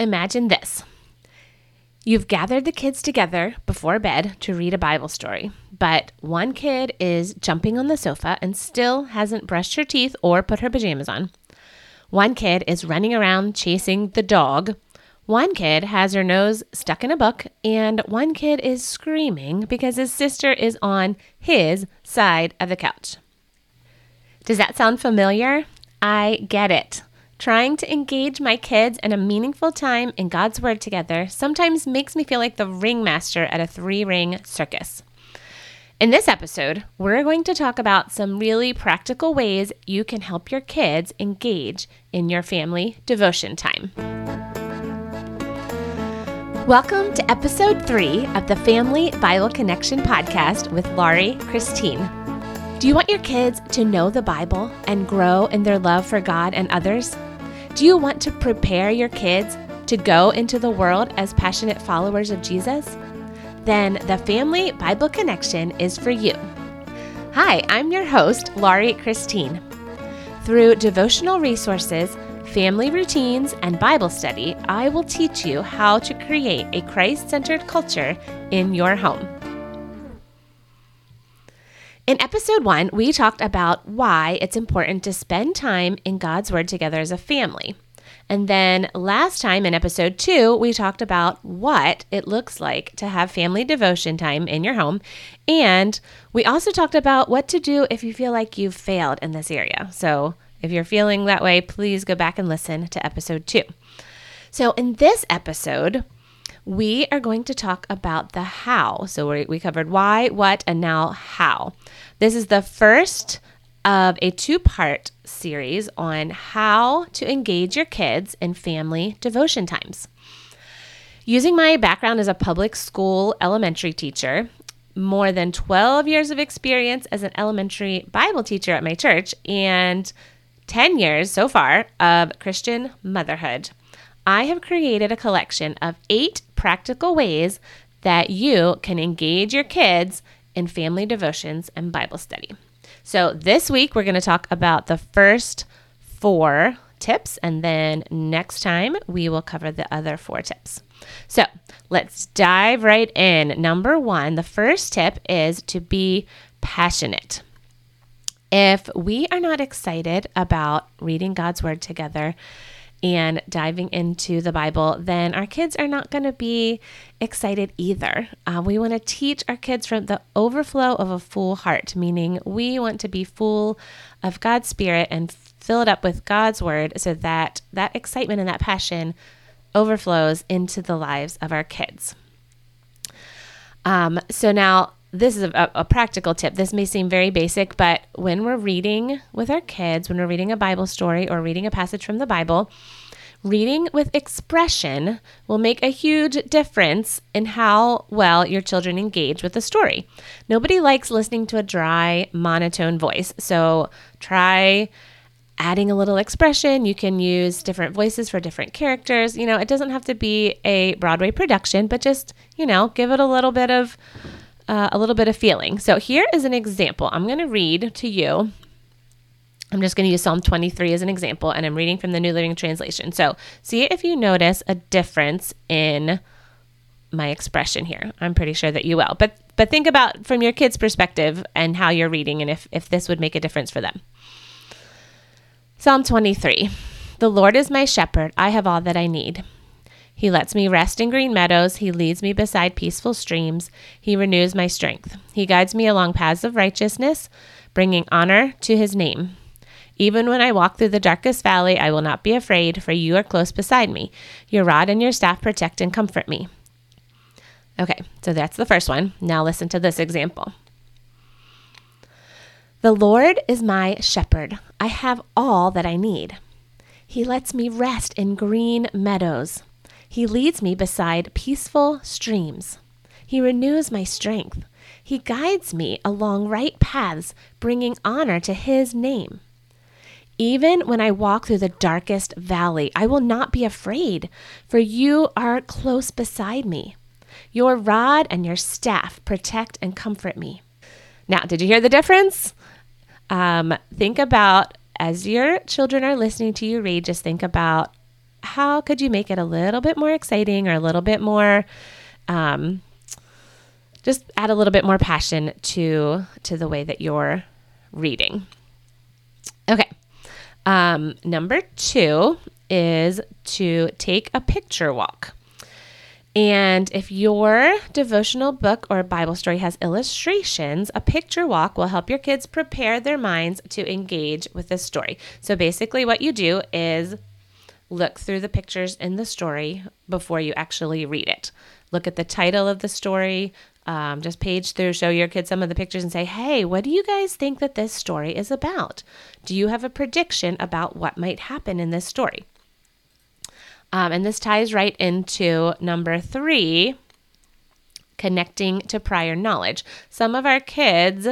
Imagine this. You've gathered the kids together before bed to read a Bible story, but one kid is jumping on the sofa and still hasn't brushed her teeth or put her pajamas on. One kid is running around chasing the dog. One kid has her nose stuck in a book, and one kid is screaming because his sister is on his side of the couch. Does that sound familiar? I get it. Trying to engage my kids in a meaningful time in God's Word together sometimes makes me feel like the ringmaster at a three ring circus. In this episode, we're going to talk about some really practical ways you can help your kids engage in your family devotion time. Welcome to episode three of the Family Bible Connection podcast with Laurie Christine. Do you want your kids to know the Bible and grow in their love for God and others? Do you want to prepare your kids to go into the world as passionate followers of Jesus? Then the Family Bible Connection is for you. Hi, I'm your host, Laurie Christine. Through devotional resources, family routines, and Bible study, I will teach you how to create a Christ centered culture in your home. In episode one, we talked about why it's important to spend time in God's Word together as a family. And then last time in episode two, we talked about what it looks like to have family devotion time in your home. And we also talked about what to do if you feel like you've failed in this area. So if you're feeling that way, please go back and listen to episode two. So in this episode, we are going to talk about the how. So we, we covered why, what, and now how. This is the first of a two part series on how to engage your kids in family devotion times. Using my background as a public school elementary teacher, more than 12 years of experience as an elementary Bible teacher at my church, and 10 years so far of Christian motherhood, I have created a collection of eight practical ways that you can engage your kids in family devotions and Bible study. So, this week we're going to talk about the first four tips, and then next time we will cover the other four tips. So, let's dive right in. Number one, the first tip is to be passionate. If we are not excited about reading God's Word together, and diving into the Bible, then our kids are not going to be excited either. Uh, we want to teach our kids from the overflow of a full heart, meaning we want to be full of God's Spirit and fill it up with God's Word so that that excitement and that passion overflows into the lives of our kids. Um, so now, this is a, a, practical tip. This may seem very basic, but when we're reading with our kids, when we're reading a Bible story or reading a passage from the Bible, reading with expression will make a huge difference in how well your children engage with the story. Nobody likes listening to a dry, monotone voice. So try adding a little expression. You can use different voices for different characters. You know, it doesn't have to be a Broadway production, but just, you know, give it a little bit of uh, a little bit of feeling. So here is an example. I'm going to read to you. I'm just going to use Psalm 23 as an example, and I'm reading from the New Living Translation. So see if you notice a difference in my expression here. I'm pretty sure that you will. But but think about from your kid's perspective and how you're reading and if, if this would make a difference for them. Psalm 23 The Lord is my shepherd, I have all that I need. He lets me rest in green meadows. He leads me beside peaceful streams. He renews my strength. He guides me along paths of righteousness, bringing honor to his name. Even when I walk through the darkest valley, I will not be afraid, for you are close beside me. Your rod and your staff protect and comfort me. Okay, so that's the first one. Now listen to this example. The Lord is my shepherd. I have all that I need. He lets me rest in green meadows. He leads me beside peaceful streams. He renews my strength. He guides me along right paths, bringing honor to His name. Even when I walk through the darkest valley, I will not be afraid, for you are close beside me. Your rod and your staff protect and comfort me. Now, did you hear the difference? Um, think about as your children are listening to you read, just think about how could you make it a little bit more exciting or a little bit more um, just add a little bit more passion to to the way that you're reading. Okay. Um, number two is to take a picture walk. And if your devotional book or Bible story has illustrations, a picture walk will help your kids prepare their minds to engage with the story. So basically, what you do is look through the pictures in the story before you actually read it. Look at the title of the story, um, just page through, show your kids some of the pictures and say, hey, what do you guys think that this story is about? Do you have a prediction about what might happen in this story? Um, and this ties right into number three connecting to prior knowledge. Some of our kids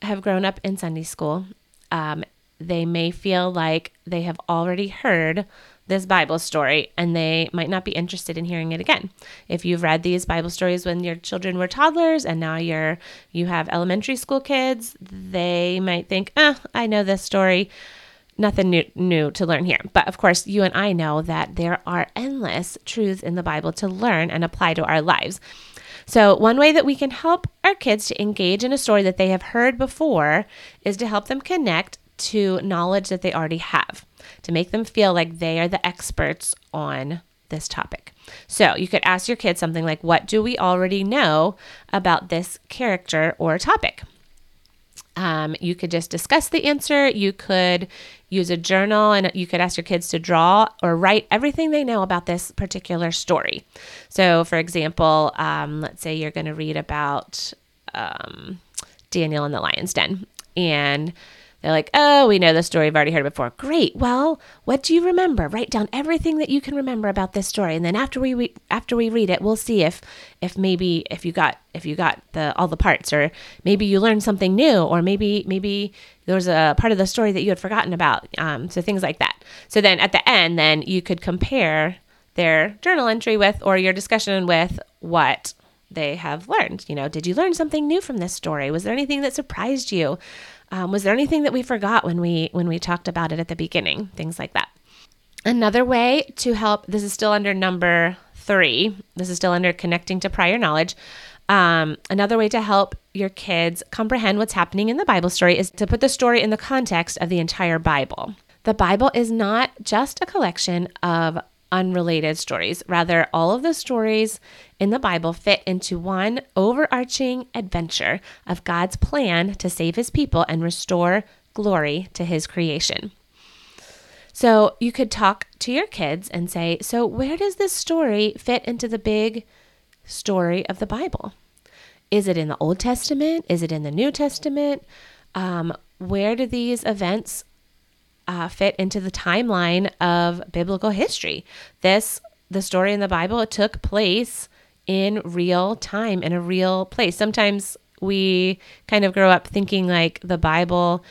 have grown up in Sunday school. Um, they may feel like they have already heard this Bible story and they might not be interested in hearing it again. If you've read these Bible stories when your children were toddlers and now you're you have elementary school kids, they might think, "Ah, oh, I know this story nothing new, new to learn here. But of course, you and I know that there are endless truths in the Bible to learn and apply to our lives. So, one way that we can help our kids to engage in a story that they have heard before is to help them connect to knowledge that they already have, to make them feel like they are the experts on this topic. So, you could ask your kids something like, What do we already know about this character or topic? Um, you could just discuss the answer. You could use a journal and you could ask your kids to draw or write everything they know about this particular story. So, for example, um, let's say you're going to read about um, Daniel in the lion's den. And they're like, oh, we know the story. I've already heard it before. Great. Well, what do you remember? Write down everything that you can remember about this story, and then after we re- after we read it, we'll see if if maybe if you got if you got the all the parts, or maybe you learned something new, or maybe maybe there was a part of the story that you had forgotten about. Um, so things like that. So then at the end, then you could compare their journal entry with or your discussion with what they have learned. You know, did you learn something new from this story? Was there anything that surprised you? Um, was there anything that we forgot when we when we talked about it at the beginning? Things like that. Another way to help. This is still under number three. This is still under connecting to prior knowledge. Um, another way to help your kids comprehend what's happening in the Bible story is to put the story in the context of the entire Bible. The Bible is not just a collection of unrelated stories. Rather, all of the stories in the Bible fit into one overarching adventure of God's plan to save his people and restore glory to his creation. So you could talk to your kids and say, So, where does this story fit into the big story of the Bible? Is it in the Old Testament? Is it in the New Testament? Um, where do these events uh, fit into the timeline of biblical history. This, the story in the Bible, it took place in real time, in a real place. Sometimes we kind of grow up thinking like the Bible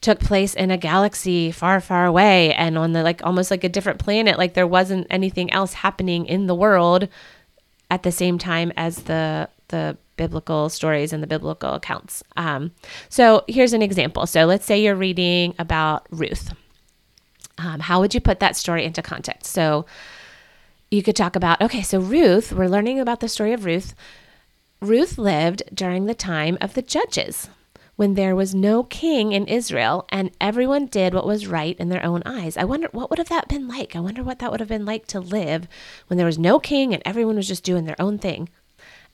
took place in a galaxy far far away and on the like almost like a different planet like there wasn't anything else happening in the world at the same time as the the biblical stories and the biblical accounts. Um, so here's an example. So let's say you're reading about Ruth. Um, how would you put that story into context? So you could talk about okay, so Ruth, we're learning about the story of Ruth. Ruth lived during the time of the judges when there was no king in Israel and everyone did what was right in their own eyes. I wonder what would have that been like? I wonder what that would have been like to live when there was no king and everyone was just doing their own thing.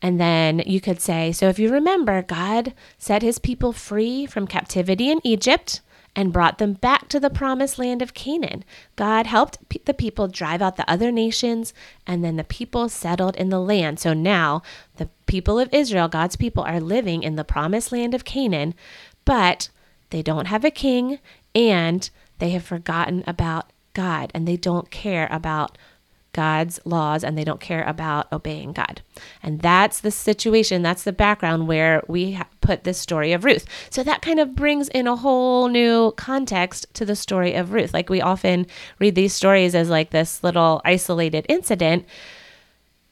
And then you could say, so if you remember, God set his people free from captivity in Egypt and brought them back to the promised land of Canaan. God helped the people drive out the other nations, and then the people settled in the land. So now the people of Israel, God's people, are living in the promised land of Canaan, but they don't have a king and they have forgotten about God and they don't care about God's laws and they don't care about obeying God. And that's the situation, that's the background where we put this story of Ruth. So that kind of brings in a whole new context to the story of Ruth. Like we often read these stories as like this little isolated incident.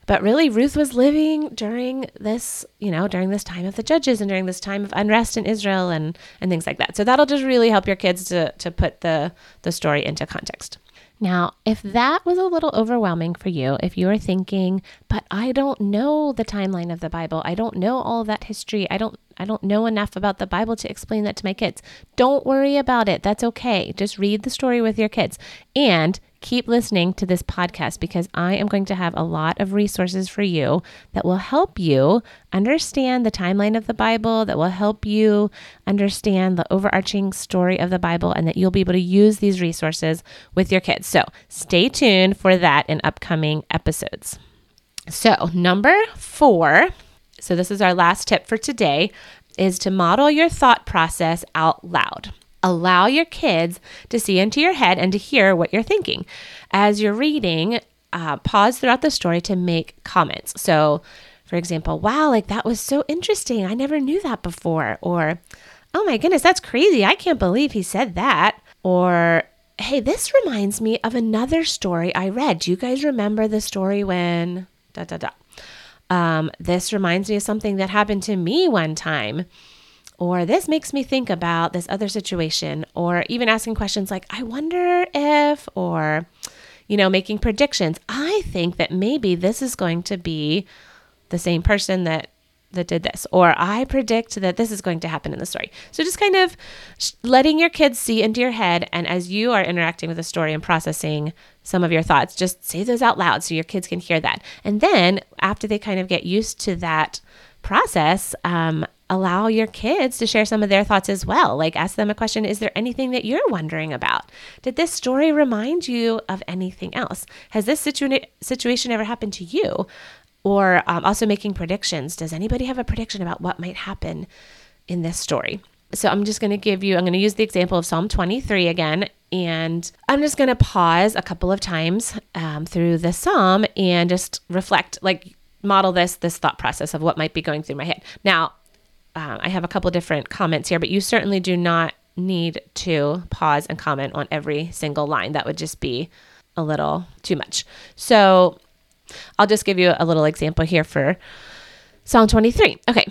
But really, Ruth was living during this, you know, during this time of the judges and during this time of unrest in Israel and, and things like that. So that'll just really help your kids to, to put the, the story into context. Now, if that was a little overwhelming for you, if you are thinking, but I don't know the timeline of the Bible, I don't know all that history, I don't I don't know enough about the Bible to explain that to my kids. Don't worry about it. That's okay. Just read the story with your kids. And keep listening to this podcast because I am going to have a lot of resources for you that will help you understand the timeline of the Bible, that will help you understand the overarching story of the Bible, and that you'll be able to use these resources with your kids. So stay tuned for that in upcoming episodes. So, number four, so this is our last tip for today, is to model your thought process out loud. Allow your kids to see into your head and to hear what you're thinking. As you're reading, uh, pause throughout the story to make comments. So, for example, wow, like that was so interesting. I never knew that before. Or, oh my goodness, that's crazy. I can't believe he said that. Or, hey, this reminds me of another story I read. Do you guys remember the story when da da da? Um, this reminds me of something that happened to me one time or this makes me think about this other situation, or even asking questions like, I wonder if, or, you know, making predictions. I think that maybe this is going to be the same person that that did this or i predict that this is going to happen in the story so just kind of letting your kids see into your head and as you are interacting with the story and processing some of your thoughts just say those out loud so your kids can hear that and then after they kind of get used to that process um, allow your kids to share some of their thoughts as well. Like ask them a question Is there anything that you're wondering about? Did this story remind you of anything else? Has this situa- situation ever happened to you? Or um, also making predictions. Does anybody have a prediction about what might happen in this story? So I'm just going to give you, I'm going to use the example of Psalm 23 again. And I'm just going to pause a couple of times um, through the psalm and just reflect, like model this this thought process of what might be going through my head. Now, um, I have a couple different comments here, but you certainly do not need to pause and comment on every single line. That would just be a little too much. So I'll just give you a little example here for Psalm 23. Okay.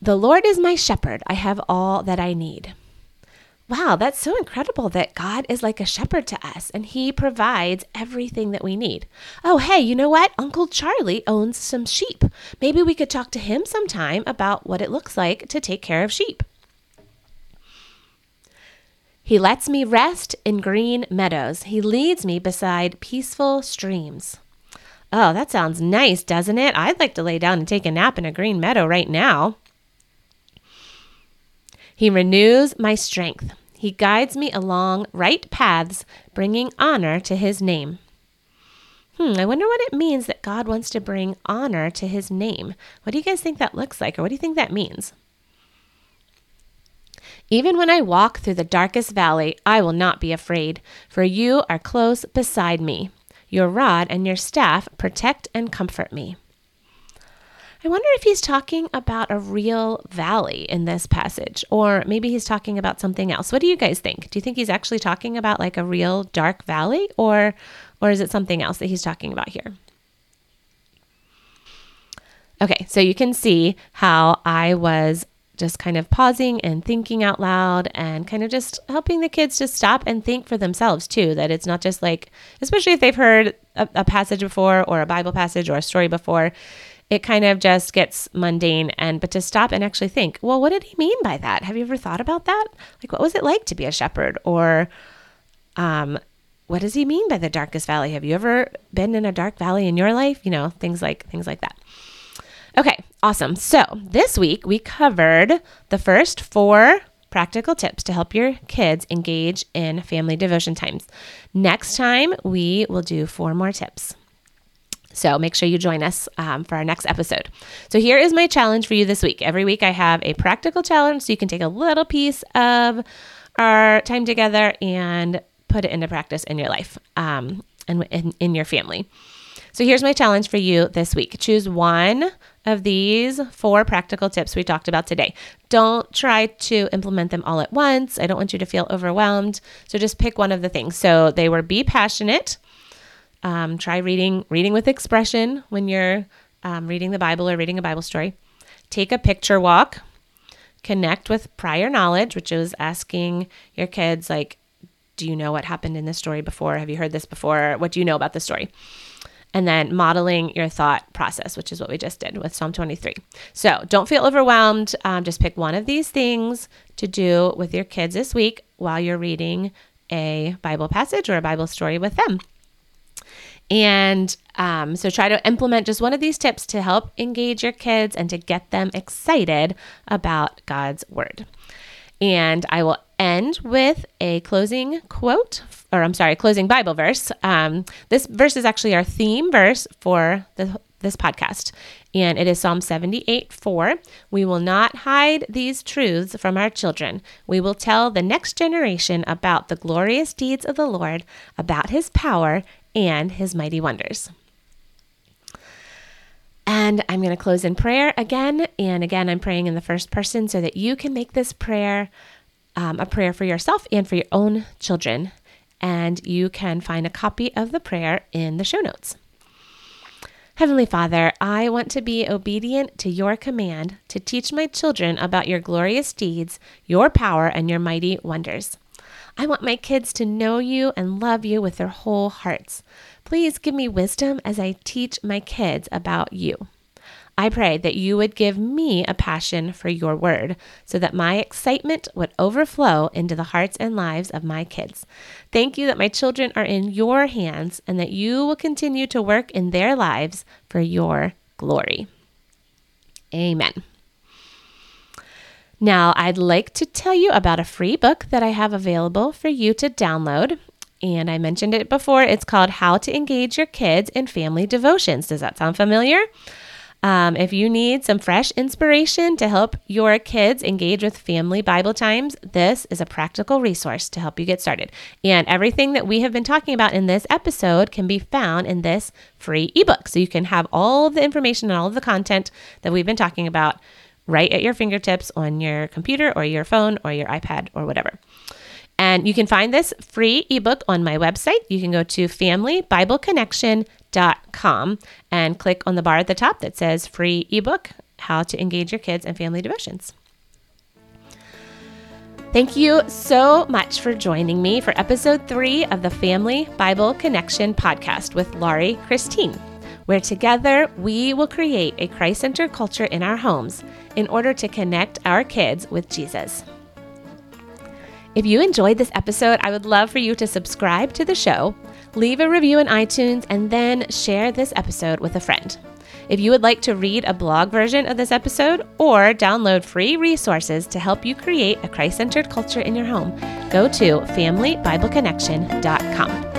The Lord is my shepherd. I have all that I need. Wow, that's so incredible that God is like a shepherd to us and he provides everything that we need. Oh, hey, you know what? Uncle Charlie owns some sheep. Maybe we could talk to him sometime about what it looks like to take care of sheep. He lets me rest in green meadows. He leads me beside peaceful streams. Oh, that sounds nice, doesn't it? I'd like to lay down and take a nap in a green meadow right now. He renews my strength. He guides me along right paths, bringing honor to his name. Hmm, I wonder what it means that God wants to bring honor to his name. What do you guys think that looks like, or what do you think that means? Even when I walk through the darkest valley, I will not be afraid, for you are close beside me. Your rod and your staff protect and comfort me. I wonder if he's talking about a real valley in this passage, or maybe he's talking about something else. What do you guys think? Do you think he's actually talking about like a real dark valley, or or is it something else that he's talking about here? Okay, so you can see how I was just kind of pausing and thinking out loud and kind of just helping the kids just stop and think for themselves too. That it's not just like, especially if they've heard a, a passage before or a Bible passage or a story before, it kind of just gets mundane and but to stop and actually think well what did he mean by that? Have you ever thought about that? Like what was it like to be a shepherd? Or um what does he mean by the darkest valley? Have you ever been in a dark valley in your life? You know things like things like that okay awesome so this week we covered the first four practical tips to help your kids engage in family devotion times next time we will do four more tips so make sure you join us um, for our next episode. So here is my challenge for you this week. Every week I have a practical challenge so you can take a little piece of our time together and put it into practice in your life um, and in, in your family. So here's my challenge for you this week. Choose one of these four practical tips we talked about today. Don't try to implement them all at once. I don't want you to feel overwhelmed. So just pick one of the things. So they were be passionate um, try reading reading with expression when you're um, reading the Bible or reading a Bible story. Take a picture walk. Connect with prior knowledge, which is asking your kids like, Do you know what happened in this story before? Have you heard this before? What do you know about the story? And then modeling your thought process, which is what we just did with Psalm 23. So don't feel overwhelmed. Um, just pick one of these things to do with your kids this week while you're reading a Bible passage or a Bible story with them. And um, so try to implement just one of these tips to help engage your kids and to get them excited about God's Word. And I will end with a closing quote, or I'm sorry, closing Bible verse. Um, this verse is actually our theme verse for the, this podcast, and it is Psalm 78 4. We will not hide these truths from our children. We will tell the next generation about the glorious deeds of the Lord, about his power and his mighty wonders. And I'm going to close in prayer again. And again, I'm praying in the first person so that you can make this prayer um, a prayer for yourself and for your own children. And you can find a copy of the prayer in the show notes. Heavenly Father, I want to be obedient to your command to teach my children about your glorious deeds, your power, and your mighty wonders. I want my kids to know you and love you with their whole hearts. Please give me wisdom as I teach my kids about you. I pray that you would give me a passion for your word so that my excitement would overflow into the hearts and lives of my kids. Thank you that my children are in your hands and that you will continue to work in their lives for your glory. Amen. Now, I'd like to tell you about a free book that I have available for you to download. And I mentioned it before. It's called How to Engage Your Kids in Family Devotions. Does that sound familiar? Um, if you need some fresh inspiration to help your kids engage with family Bible times, this is a practical resource to help you get started. And everything that we have been talking about in this episode can be found in this free ebook. So you can have all of the information and all of the content that we've been talking about right at your fingertips on your computer or your phone or your iPad or whatever. And you can find this free ebook on my website. You can go to familybibleconnection.com and click on the bar at the top that says free ebook How to Engage Your Kids and Family Devotions. Thank you so much for joining me for episode three of the Family Bible Connection podcast with Laurie Christine, where together we will create a Christ centered culture in our homes in order to connect our kids with Jesus. If you enjoyed this episode, I would love for you to subscribe to the show, leave a review in iTunes, and then share this episode with a friend. If you would like to read a blog version of this episode or download free resources to help you create a Christ centered culture in your home, go to familybibleconnection.com.